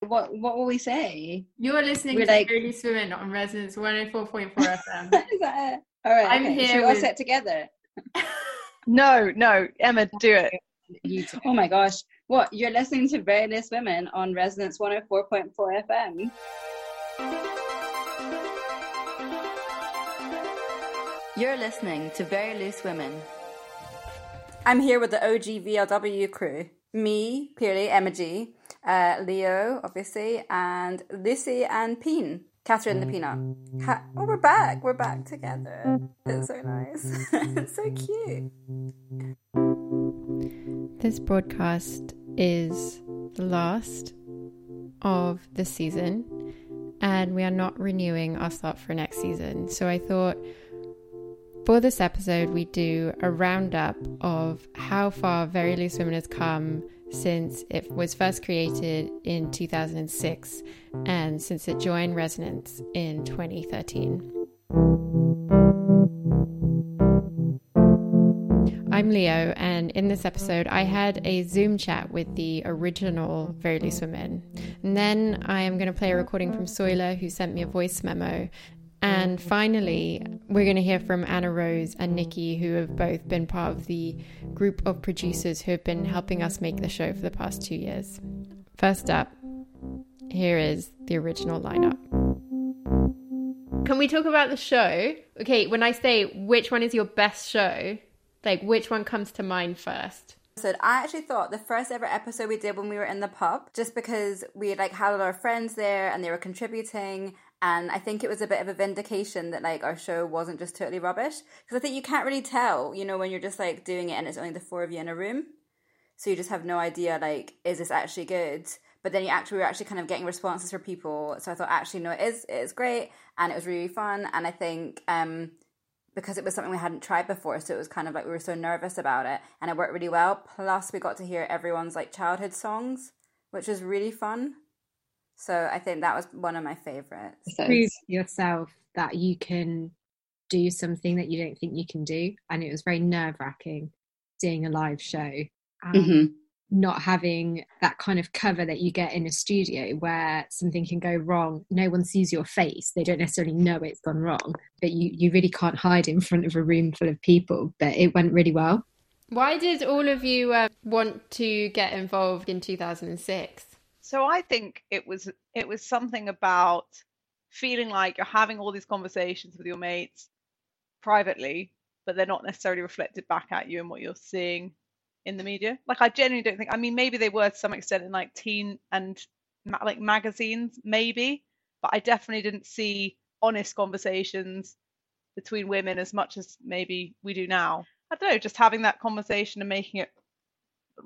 What what will we say? You're listening We're to like- Really Swimming on Resonance 104.4 FM. Is that it? All right. I'm okay. here Should we all with- sit together? No, no, Emma, do it. You. Oh my gosh. What? You're listening to Very Loose Women on Resonance 104.4 FM. You're listening to Very Loose Women. I'm here with the OG VLW crew. Me, clearly, Emma G, uh, Leo, obviously, and Lucy and Peen. Catherine the Peanut. Ca- oh, we're back. We're back together. It's so nice. it's so cute. This broadcast is the last of the season, and we are not renewing our slot for next season. So I thought for this episode, we do a roundup of how far Very Loose Women has come since it was first created in 2006 and since it joined Resonance in 2013. I'm Leo, and in this episode, I had a Zoom chat with the original Very Loose Women. And then I am going to play a recording from Soila, who sent me a voice memo. And mm. finally, we're going to hear from Anna Rose and Nikki, who have both been part of the group of producers who have been helping us make the show for the past two years. First up, here is the original lineup. Can we talk about the show? Okay, when I say which one is your best show, like which one comes to mind first? So I actually thought the first ever episode we did when we were in the pub, just because we like had a lot of friends there and they were contributing, and I think it was a bit of a vindication that like our show wasn't just totally rubbish. Because I think you can't really tell, you know, when you're just like doing it and it's only the four of you in a room, so you just have no idea like is this actually good. But then you actually we were actually kind of getting responses from people, so I thought actually no, it is it is great and it was really fun, and I think um because it was something we hadn't tried before. So it was kind of like we were so nervous about it, and it worked really well. Plus, we got to hear everyone's like childhood songs, which was really fun. So I think that was one of my favorites. So prove yourself that you can do something that you don't think you can do. And it was very nerve wracking doing a live show. Mhm. Not having that kind of cover that you get in a studio where something can go wrong. No one sees your face. They don't necessarily know it's gone wrong, but you, you really can't hide in front of a room full of people. But it went really well. Why did all of you uh, want to get involved in 2006? So I think it was it was something about feeling like you're having all these conversations with your mates privately, but they're not necessarily reflected back at you in what you're seeing in the media. Like I genuinely don't think. I mean, maybe they were to some extent in like teen and ma- like magazines, maybe, but I definitely didn't see honest conversations between women as much as maybe we do now. I don't know. Just having that conversation and making it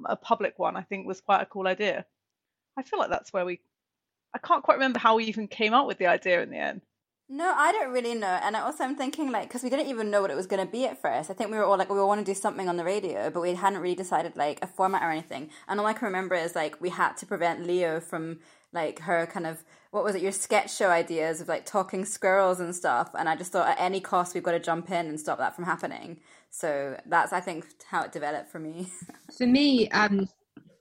a public one, I think, was quite a cool idea. I feel like that's where we. I can't quite remember how we even came up with the idea in the end. No, I don't really know. And also, I'm thinking like because we didn't even know what it was going to be at first. I think we were all like, we all want to do something on the radio, but we hadn't really decided like a format or anything. And all I can remember is like we had to prevent Leo from like her kind of what was it your sketch show ideas of like talking squirrels and stuff. And I just thought at any cost we've got to jump in and stop that from happening. So that's I think how it developed for me. For me, um,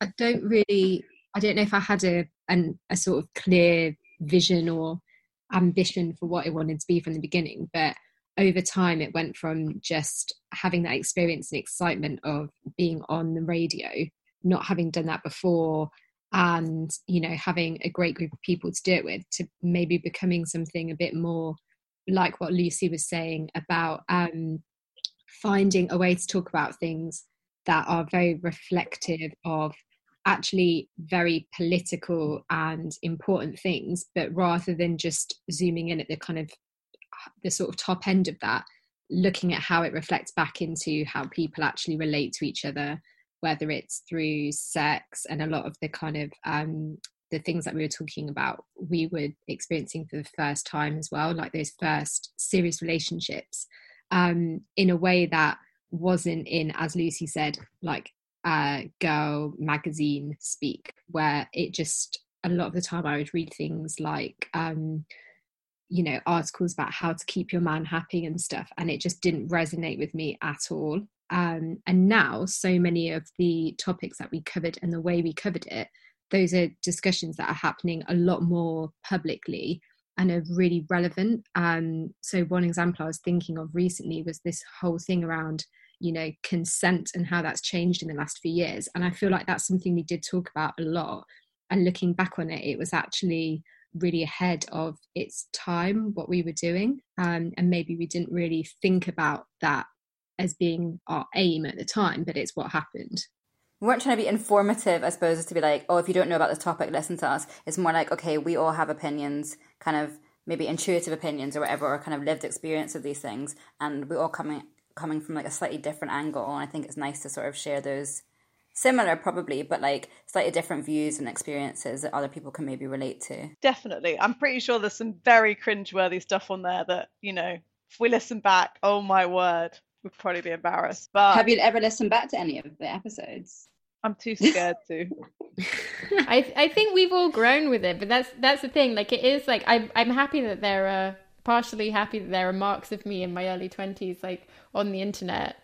I don't really, I don't know if I had a an, a sort of clear vision or ambition for what it wanted to be from the beginning, but over time it went from just having that experience and excitement of being on the radio, not having done that before, and you know having a great group of people to do it with, to maybe becoming something a bit more like what Lucy was saying about um, finding a way to talk about things that are very reflective of actually very political and important things but rather than just zooming in at the kind of the sort of top end of that looking at how it reflects back into how people actually relate to each other whether it's through sex and a lot of the kind of um the things that we were talking about we were experiencing for the first time as well like those first serious relationships um in a way that wasn't in as lucy said like uh girl magazine speak where it just a lot of the time i would read things like um you know articles about how to keep your man happy and stuff and it just didn't resonate with me at all um and now so many of the topics that we covered and the way we covered it those are discussions that are happening a lot more publicly and are really relevant. Um, so one example I was thinking of recently was this whole thing around you know consent and how that's changed in the last few years. And i feel like that's something we did talk about a lot. And looking back on it it was actually really ahead of its time what we were doing. Um, and maybe we didn't really think about that as being our aim at the time but it's what happened. We weren't trying to be informative i suppose to be like oh if you don't know about this topic listen to us. It's more like okay we all have opinions kind of maybe intuitive opinions or whatever or kind of lived experience of these things and we're all coming coming from like a slightly different angle and i think it's nice to sort of share those similar probably but like slightly different views and experiences that other people can maybe relate to. Definitely. I'm pretty sure there's some very cringeworthy stuff on there that you know if we listen back oh my word we'd probably be embarrassed but have you ever listened back to any of the episodes? I'm too scared to. I I think we've all grown with it, but that's that's the thing. Like it is like I'm I'm happy that there are partially happy that there are marks of me in my early twenties, like on the internet.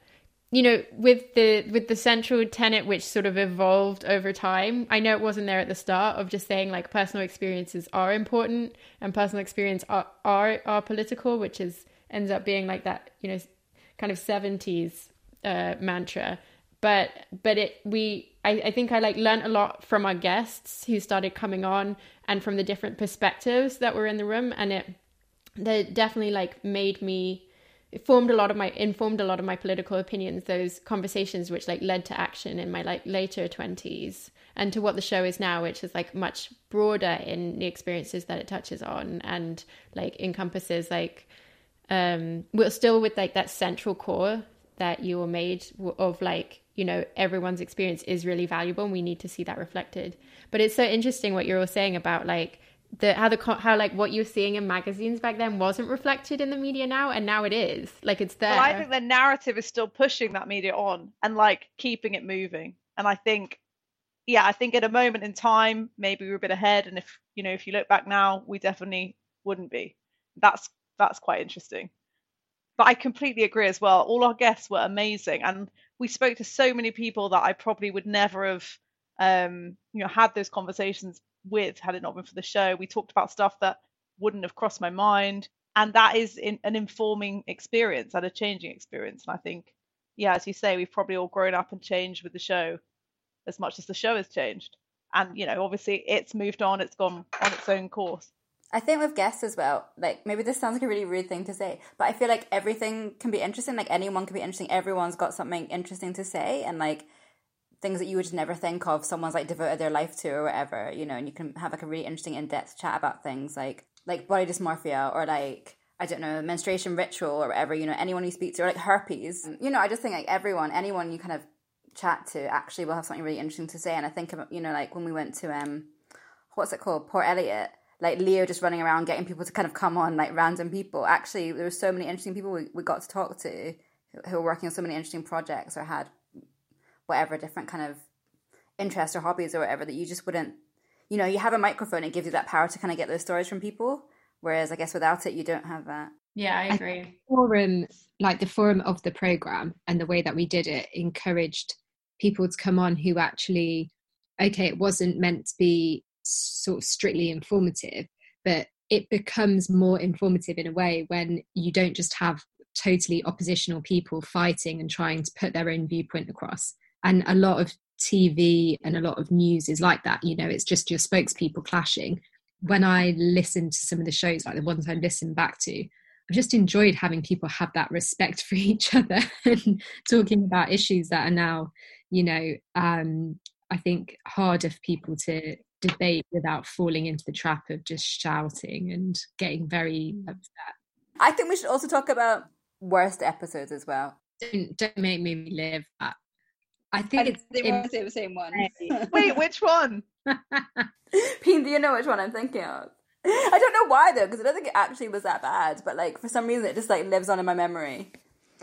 You know, with the with the central tenet which sort of evolved over time. I know it wasn't there at the start of just saying like personal experiences are important and personal experience are are, are political, which is ends up being like that, you know, kind of seventies uh, mantra. But but it we I, I think I like learned a lot from our guests who started coming on and from the different perspectives that were in the room and it that definitely like made me it formed a lot of my informed a lot of my political opinions those conversations which like led to action in my like later 20s and to what the show is now which is like much broader in the experiences that it touches on and like encompasses like um we're still with like that central core that you were made of like you know everyone's experience is really valuable and we need to see that reflected. But it's so interesting what you're all saying about like the how the how like what you're seeing in magazines back then wasn't reflected in the media now and now it is. Like it's there well, i think the narrative is still pushing that media on and like keeping it moving. And i think yeah i think at a moment in time maybe we are a bit ahead and if you know if you look back now we definitely wouldn't be. That's that's quite interesting. But i completely agree as well. All our guests were amazing and we spoke to so many people that I probably would never have um, you know had those conversations with had it not been for the show. We talked about stuff that wouldn't have crossed my mind, and that is in, an informing experience and a changing experience. And I think, yeah, as you say, we've probably all grown up and changed with the show as much as the show has changed. And you know, obviously, it's moved on; it's gone on its own course. I think with guests as well, like maybe this sounds like a really rude thing to say, but I feel like everything can be interesting. Like anyone can be interesting. Everyone's got something interesting to say, and like things that you would never think of. Someone's like devoted their life to or whatever, you know. And you can have like a really interesting in depth chat about things like like body dysmorphia or like I don't know menstruation ritual or whatever. You know, anyone you speak to or like herpes. You know, I just think like everyone, anyone you kind of chat to actually will have something really interesting to say. And I think about you know like when we went to um what's it called Port Eliot like Leo just running around getting people to kind of come on, like random people. Actually, there were so many interesting people we, we got to talk to who were working on so many interesting projects or had whatever different kind of interests or hobbies or whatever that you just wouldn't, you know, you have a microphone, it gives you that power to kind of get those stories from people. Whereas I guess without it, you don't have that. Yeah, I agree. And forum, like the forum of the program and the way that we did it encouraged people to come on who actually, okay, it wasn't meant to be sort of strictly informative, but it becomes more informative in a way when you don't just have totally oppositional people fighting and trying to put their own viewpoint across. And a lot of TV and a lot of news is like that. You know, it's just your spokespeople clashing. When I listen to some of the shows, like the ones I listen back to, I've just enjoyed having people have that respect for each other and talking about issues that are now, you know, um, I think harder for people to debate without falling into the trap of just shouting and getting very upset. I think we should also talk about worst episodes as well. Don't, don't make me relive that. I think I it's they want to say the same one. Wait, which one? Peen, do you know which one I'm thinking of? I don't know why though, because I don't think it actually was that bad. But like for some reason, it just like lives on in my memory.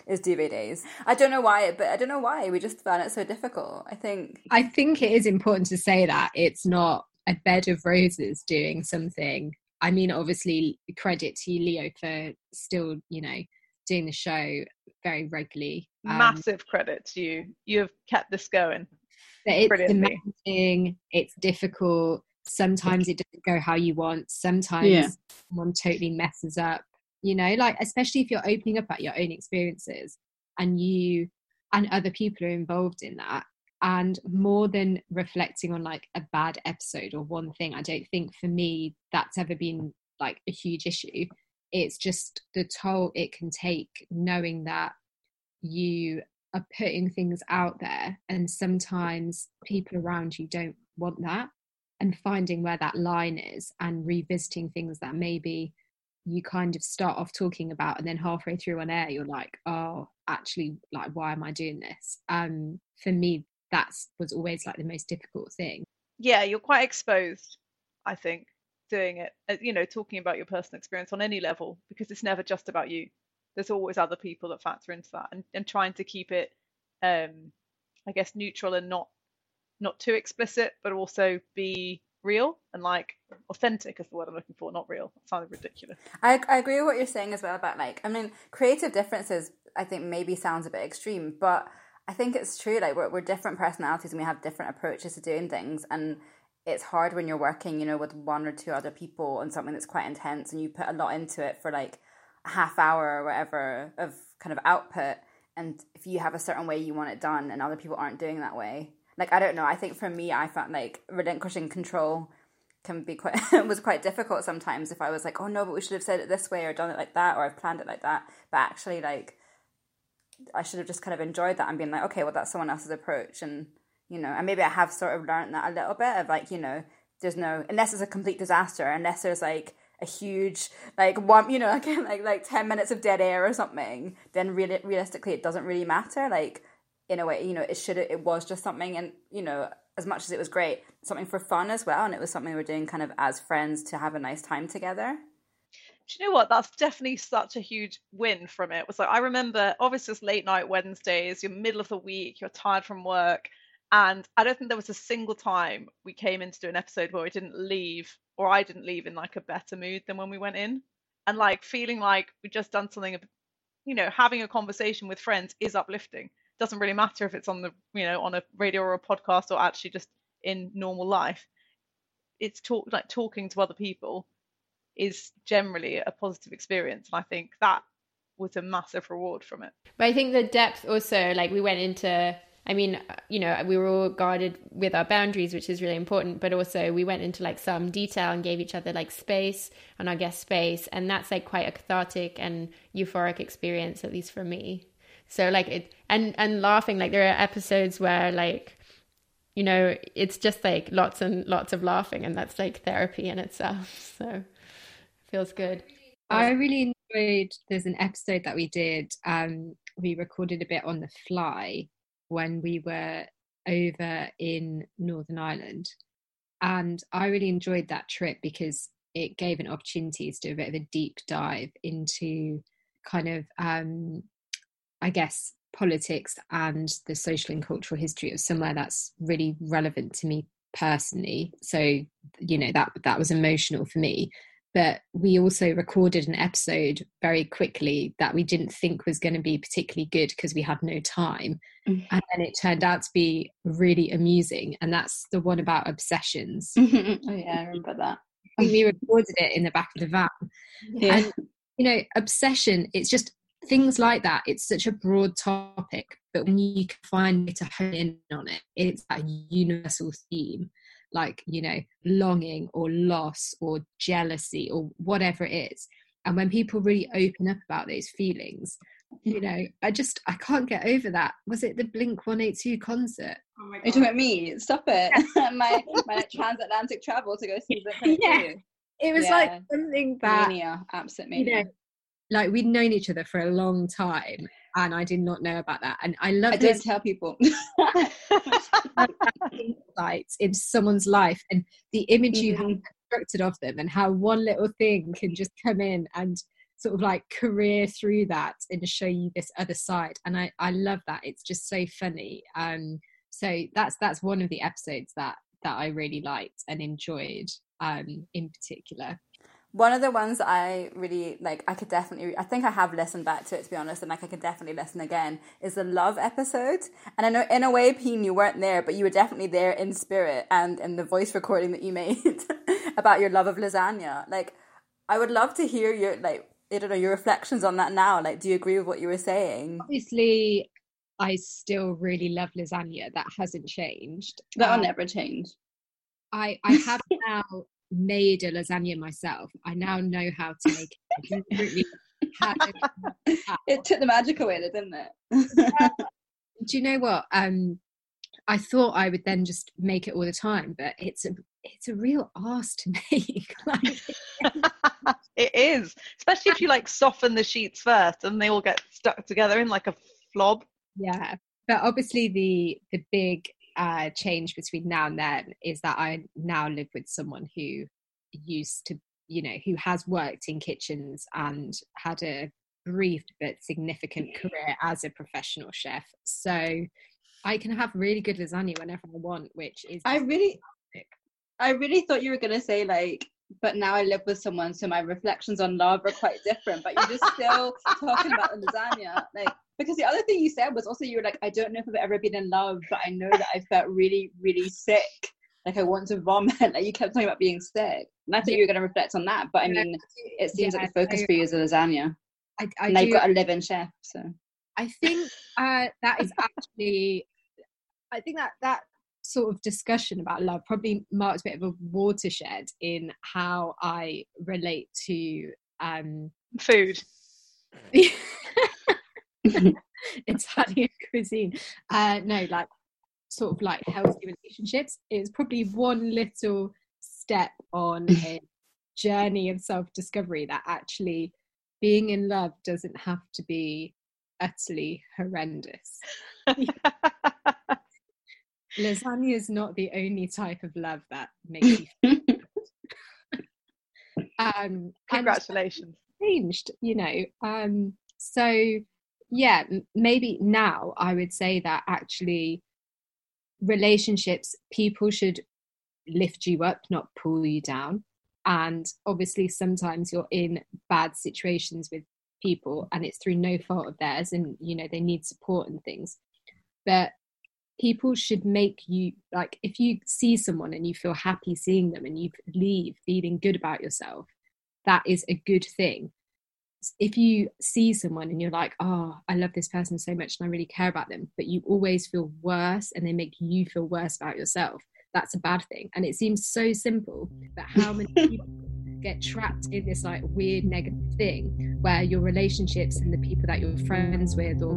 Is DVDs. I don't know why, but I don't know why we just found it so difficult. I think. I think it is important to say that it's not a bed of roses doing something. I mean, obviously, credit to Leo for still, you know, doing the show very regularly. Um, Massive credit to you. You have kept this going. But it's demanding, it's difficult. Sometimes it doesn't go how you want. Sometimes Yeah. someone totally messes up. You know, like especially if you're opening up about your own experiences and you and other people are involved in that. And more than reflecting on like a bad episode or one thing, I don't think for me that's ever been like a huge issue. It's just the toll it can take knowing that you are putting things out there and sometimes people around you don't want that and finding where that line is and revisiting things that maybe you kind of start off talking about and then halfway through on air you're like oh actually like why am i doing this? Um for me that's was always like the most difficult thing. Yeah, you're quite exposed, I think, doing it, uh, you know, talking about your personal experience on any level, because it's never just about you. There's always other people that factor into that and, and trying to keep it, um, I guess, neutral and not not too explicit, but also be real and like authentic is the word I'm looking for, not real. That sounded ridiculous. I, I agree with what you're saying as well about like I mean creative differences I think maybe sounds a bit extreme but I think it's true like we're, we're different personalities and we have different approaches to doing things and it's hard when you're working you know with one or two other people on something that's quite intense and you put a lot into it for like a half hour or whatever of kind of output. And if you have a certain way you want it done and other people aren't doing that way like I don't know. I think for me I found like relinquishing control can be quite was quite difficult sometimes if I was like, oh no, but we should have said it this way or done it like that or I've planned it like that. But actually, like, I should have just kind of enjoyed that and been like, okay, well, that's someone else's approach, and you know, and maybe I have sort of learned that a little bit of like, you know, there's no unless it's a complete disaster, unless there's like a huge like one, you know, like like like ten minutes of dead air or something, then really realistically, it doesn't really matter. Like in a way, you know, it should it was just something, and you know, as much as it was great, something for fun as well, and it was something we were doing kind of as friends to have a nice time together. Do you know what? That's definitely such a huge win from it. It was like I remember obviously it's late night Wednesdays, you're middle of the week, you're tired from work. And I don't think there was a single time we came in to do an episode where we didn't leave or I didn't leave in like a better mood than when we went in. And like feeling like we just done something you know, having a conversation with friends is uplifting. Doesn't really matter if it's on the you know, on a radio or a podcast or actually just in normal life. It's talk like talking to other people is generally a positive experience. And I think that was a massive reward from it. But I think the depth also, like we went into, I mean, you know, we were all guarded with our boundaries, which is really important, but also we went into like some detail and gave each other like space and our guest space. And that's like quite a cathartic and euphoric experience, at least for me. So like it, and, and laughing, like there are episodes where like, you know, it's just like lots and lots of laughing, and that's like therapy in itself. So feels good. I really enjoyed. There's an episode that we did. Um, we recorded a bit on the fly when we were over in Northern Ireland, and I really enjoyed that trip because it gave an opportunity to do a bit of a deep dive into kind of, um, I guess, politics and the social and cultural history of somewhere that's really relevant to me personally. So, you know, that that was emotional for me but we also recorded an episode very quickly that we didn't think was going to be particularly good because we had no time Mhm. and then it turned out to be really amusing and that's the one about obsessions oh yeah, I remember that. we recorded it in the back of the van Yeah. and you know obsession it's just things like that it's such a broad topic but when you can find way to hone in on it it's a universal theme like you know longing or loss or jealousy or whatever it is and when people really open up about those feelings you know i just i can't get over that was it the blink 182 concert Oh my Are you talking about me? Stop it. my my transatlantic travel to go see the Yeah. it was Yeah. like something that mania, absolute you know like we'd known each other for a long time and i did not know about that and i love I this don't tell people. insights in someone's life and the image you have Mhm. constructed of them and how one little thing can just come in and sort of like career through that and show you this other side. And i i love that. It's just so funny. Um so that's that's one of the episodes that that i really liked and enjoyed um in particular One of the ones I really like, I could definitely, I think I have listened back to it to be honest, and like I could definitely listen again. Is the love episode, and I know in a way, Peen, you weren't there, but you were definitely there in spirit and in the voice recording that you made about your love of lasagna. Like, I would love to hear your like, I don't know, your reflections on that now. Like, do you agree with what you were saying? Obviously, I still really love lasagna. That hasn't changed. That'll Um, never change. I I have now made a lasagna myself. I now know how to make it. Really it. Took the magic away, didn't it? Do you know what? Um, I thought I would then just make it all the time, but it's a it's a real arse to make. like, it is, especially if you like soften the sheets first and they all get stuck together in like a flob. yeah, but obviously the the big uh, change between now and then is that I now live with someone who used to, you know, who has worked in kitchens and had a brief but significant career as a professional chef. So I can have really good lasagna whenever I want, which is I really, fantastic. I really thought you were gonna say like, but now I live with someone, so my reflections on love are quite different. But you're just still talking about the lasagna, like because the other thing you said was also you were like, I don't know if I've ever been in love, but I know that I felt really, really sick. Like I want to vomit. Like you kept talking about being sick, and I thought you were gonna reflect on that. But I mean, it seems like the focus so for you is the lasagna. I, I now do you've got a live-in chef, so I think uh, that is actually, I think that that sort of discussion about love probably marks a bit of a watershed in how I relate to um, Food. Italian cuisine. Uh, no, like sort of like healthy relationships. It's probably one little step on a journey of self discovery that actually being in love doesn't have to be utterly horrendous. Lasagna is not the only type of love that makes you feel good. um Congratulations. changed you know um so yeah maybe now i would say that actually relationships people should lift you up not pull you down. And obviously sometimes you're in bad situations with people and it's through no fault of theirs and you know they need support and things. But people should make you like if you see someone and you feel happy seeing them and you leave feeling good about yourself that is a good thing if you see someone and you're like oh i love this person so much and i really care about them but you always feel worse and they make you feel worse about yourself that's a bad thing. And it seems so simple but how many people get trapped in this like weird negative thing where your relationships and the people that you're friends with or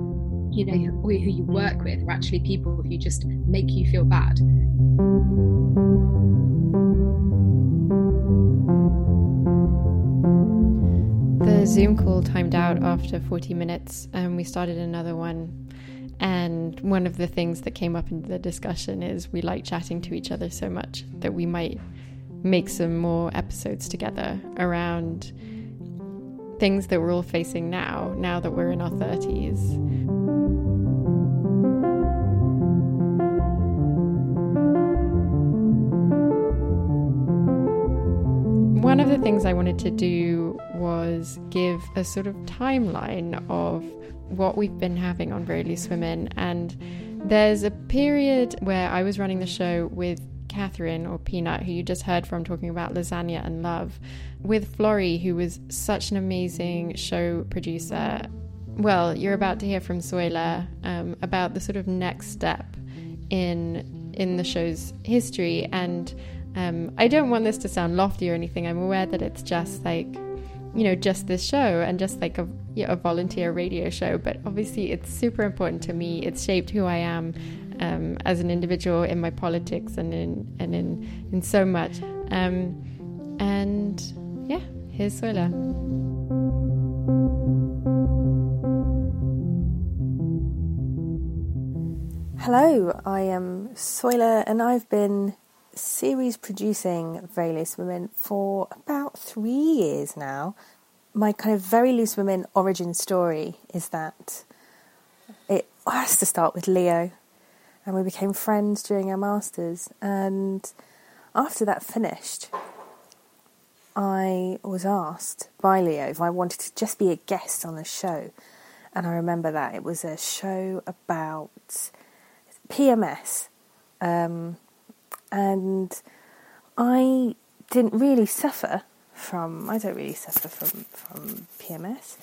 you know who who you work with are actually people who just make you feel bad Zoom call timed out after 40 minutes, and we started another one. And one of the things that came up in the discussion is we like chatting to each other so much that we might make some more episodes together around things that we're all facing now, now that we're in our 30s. One of the things I wanted to do was give a sort of timeline of what we've been having on Very Loose Women. And there's a period where I was running the show with Catherine or Peanut, who you just heard from talking about lasagna and love, with Florrie, who was such an amazing show producer. Well, you're about to hear from Soila um, about the sort of next step in in the show's history and um, I don't want this to sound lofty or anything. I'm aware that it's just like, you know, just this show and just like a, yeah, a volunteer radio show. But obviously, it's super important to me. It's shaped who I am um, as an individual in my politics and in and in in so much. Um, and yeah, here's Soila. Hello, I am Soila, and I've been series producing Very Loose Women for about three years now. My kind of Very Loose Women origin story is that it has to start with Leo, and we became friends during our masters. And after that finished, I was asked by Leo if I wanted to just be a guest on the show. And I remember that it was a show about PMS. Um, and I didn't really suffer from, I don't really suffer from, from PMS,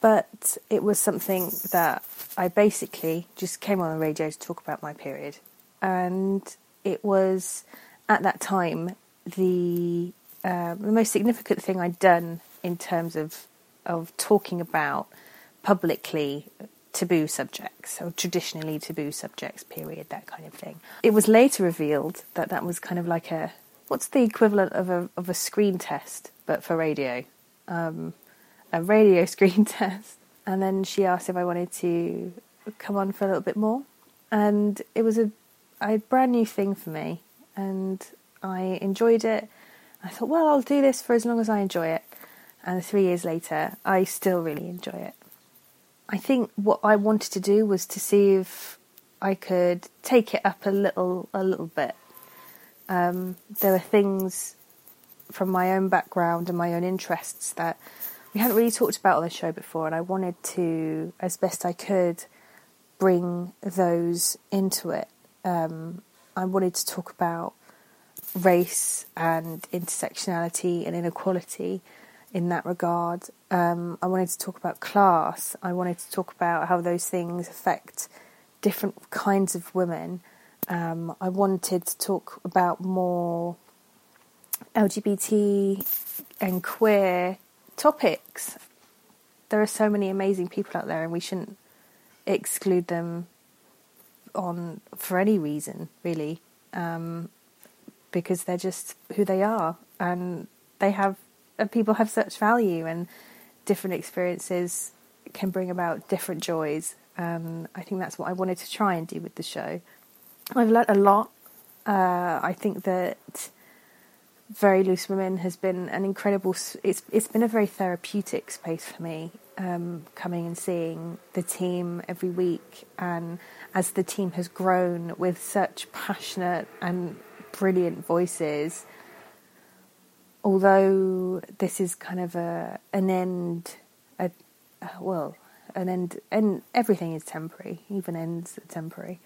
but it was something that I basically just came on the radio to talk about my period. And it was at that time the uh, the most significant thing I'd done in terms of of talking about publicly taboo subjects or traditionally taboo subjects period that kind of thing. It was later revealed that that was kind of like a what's the equivalent of a of a screen test but for radio? Um, a radio screen test. And then she asked if I wanted to come on for a little bit more. And it was a, a brand new thing for me. And I enjoyed it. I thought well I'll do this for as long as I enjoy it. And three years later I still really enjoy it I think what I wanted to do was to see if I could take it up a little, a little bit. Um, there were things from my own background and my own interests that we hadn't really talked about on the show before, and I wanted to, as best I could, bring those into it. Um, I wanted to talk about race and intersectionality and inequality in that regard. Um, I wanted to talk about class. I wanted to talk about how those things affect different kinds of women. Um, I wanted to talk about more LGBT and queer topics. There are so many amazing people out there, and we shouldn't exclude them on for any reason, really, um, because they're just who they are, and they have and people have such value and different experiences can bring about different joys. And I think that's what I wanted to try and do with the show. I've learnt a lot. Uh, I think that Very Loose Women has been an incredible. It's it's been a very therapeutic space for me. Um, coming and seeing the team every week, and as the team has grown with such passionate and brilliant voices, although this is kind of a an end, a, well, an end, and everything is temporary. Even ends are temporary,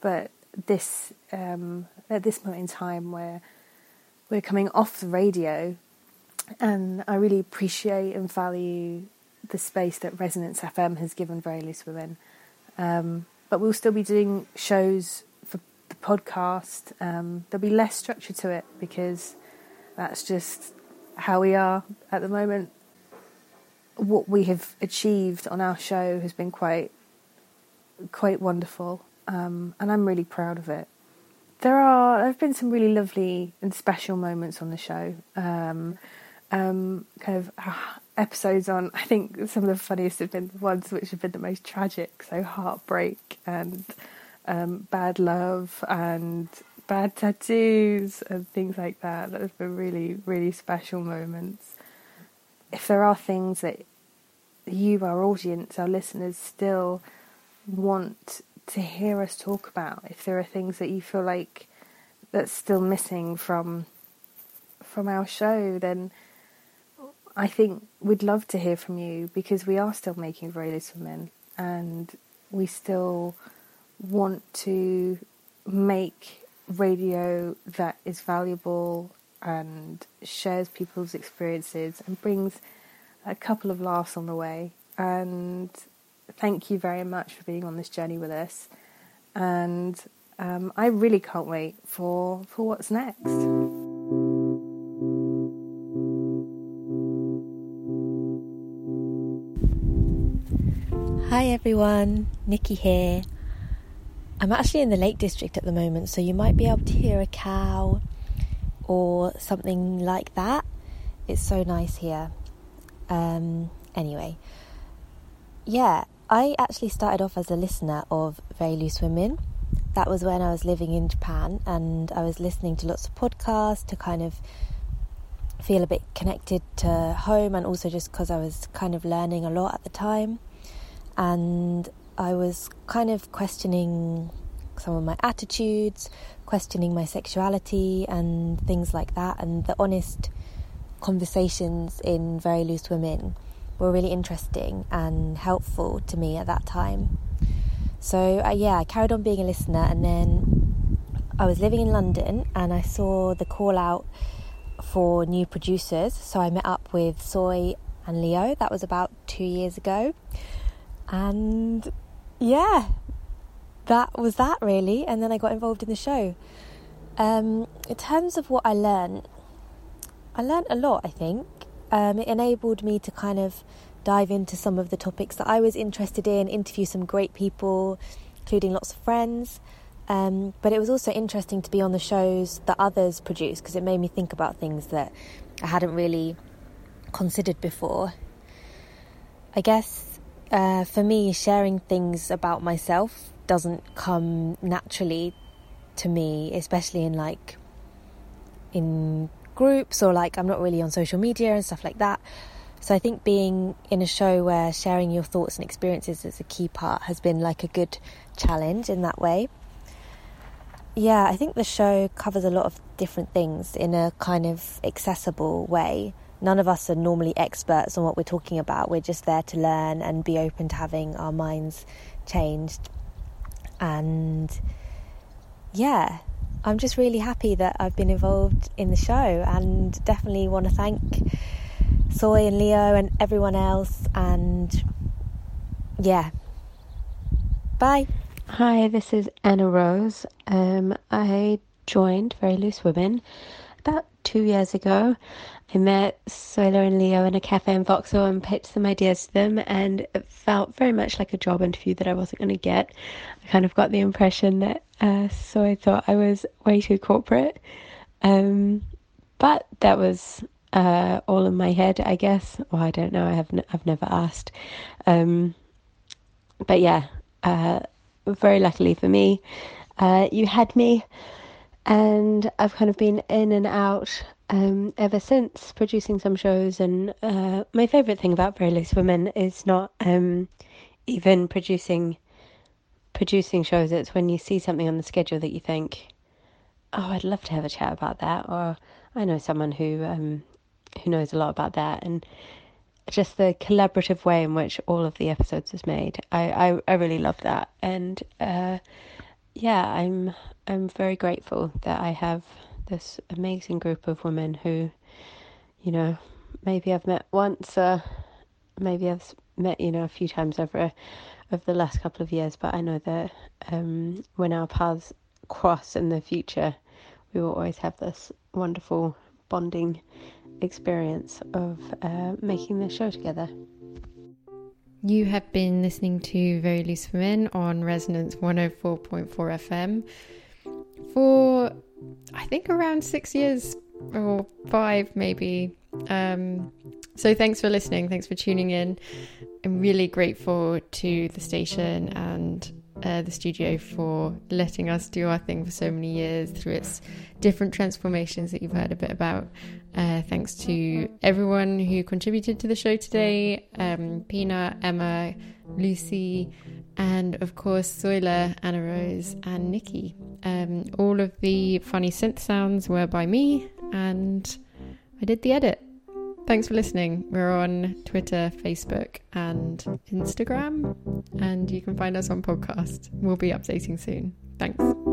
but this um, at this moment in time where we're coming off the radio, and I really appreciate and value the space that Resonance FM has given Very Loose Women. Um, but we'll still be doing shows for the podcast. Um, there'll be less structure to it because that's just how we are at the moment. What we have achieved on our show has been quite, quite wonderful, um, and I'm really proud of it. There are there have been some really lovely and special moments on the show. Um, um, kind of uh, episodes on. I think some of the funniest have been the ones which have been the most tragic. So heartbreak and um, bad love and bad tattoos and things like that. Have been really, really special moments. If there are things that you, our audience, our listeners, still want to hear us talk about, if there are things that you feel like that's still missing from from our show, then I think we'd love to hear from you because we are still making Very Loose Women and we still want to make radio that is valuable and shares people's experiences and brings a couple of laughs on the way. And thank you very much for being on this journey with us. And um, I really can't wait for for what's next. Hi everyone, Nikki here. I'm actually in the Lake District at the moment, so you might be able to hear a cow or something like that. It's so nice here. Um, anyway, yeah, I actually started off as a listener of Very Loose Women. That was when I was living in Japan and I was listening to lots of podcasts to kind of feel a bit connected to home and also just because I was kind of learning a lot at the time. And I was kind of questioning some of my attitudes, questioning my sexuality, and things like that. And the honest conversations in Very Loose Women were really interesting and helpful to me at that time. So, uh, yeah, I carried on being a listener, and then I was living in London and I saw the call out for new producers. So, I met up with Soy and Leo. That was about two years ago. And yeah, that was that really. And then I got involved in the show. Um, in terms of what I learned, I learned a lot, I think. Um, it enabled me to kind of dive into some of the topics that I was interested in, interview some great people, including lots of friends. Um, but it was also interesting to be on the shows that others produce because it made me think about things that I hadn't really considered before. I guess uh, for me, sharing things about myself doesn't come naturally to me, especially in like in groups or like I'm not really on social media and stuff like that. So I think being in a show where sharing your thoughts and experiences is a key part has been like a good challenge in that way. Yeah, I think the show covers a lot of different things in a kind of accessible way. None of us are normally experts on what we're talking about. We're just there to learn and be open to having our minds changed. And yeah, I'm just really happy that I've been involved in the show and definitely want to thank Soy and Leo and everyone else. And yeah, bye. Hi, this is Anna Rose. Um, I joined Very Loose Women two years ago. I met Sola and Leo in a cafe in Vauxhall and pitched some ideas to them, and it felt very much like a job interview that I wasn't going to get. I kind of got the impression that uh, so I thought I was way too corporate, um, but that was uh, all in my head, I guess. Well, I don't know. I have n- I've never asked, um, but yeah, uh, very luckily for me, uh, you had me, and I've kind of been in and out um, ever since producing some shows. And uh, my favourite thing about Very Loose Women is not um, even producing producing shows. It's when you see something on the schedule that you think, "Oh, I'd love to have a chat about that," or I know someone who um, who knows a lot about that, and just the collaborative way in which all of the episodes is made. I I, I really love that, and uh, yeah, I'm I'm very grateful that I have this amazing group of women who, you know, maybe I've met once, uh, maybe I've met you know a few times over over the last couple of years, but I know that um, when our paths cross in the future, we will always have this wonderful bonding experience of uh, making this show together. You have been listening to Very Loose Women on Resonance 104.4 FM for, I think, around six years or five, maybe. Um, so thanks for listening. Thanks for tuning in. I'm really grateful to the station and uh, the studio for letting us do our thing for so many years through its different transformations that you've heard a bit about. Uh, thanks to everyone who contributed to the show today um, Pina, Emma, Lucy, and of course, Soila, Anna Rose, and Nikki. Um, all of the funny synth sounds were by me, and I did the edit. Thanks for listening. We're on Twitter, Facebook, and Instagram, and you can find us on podcast. We'll be updating soon. Thanks.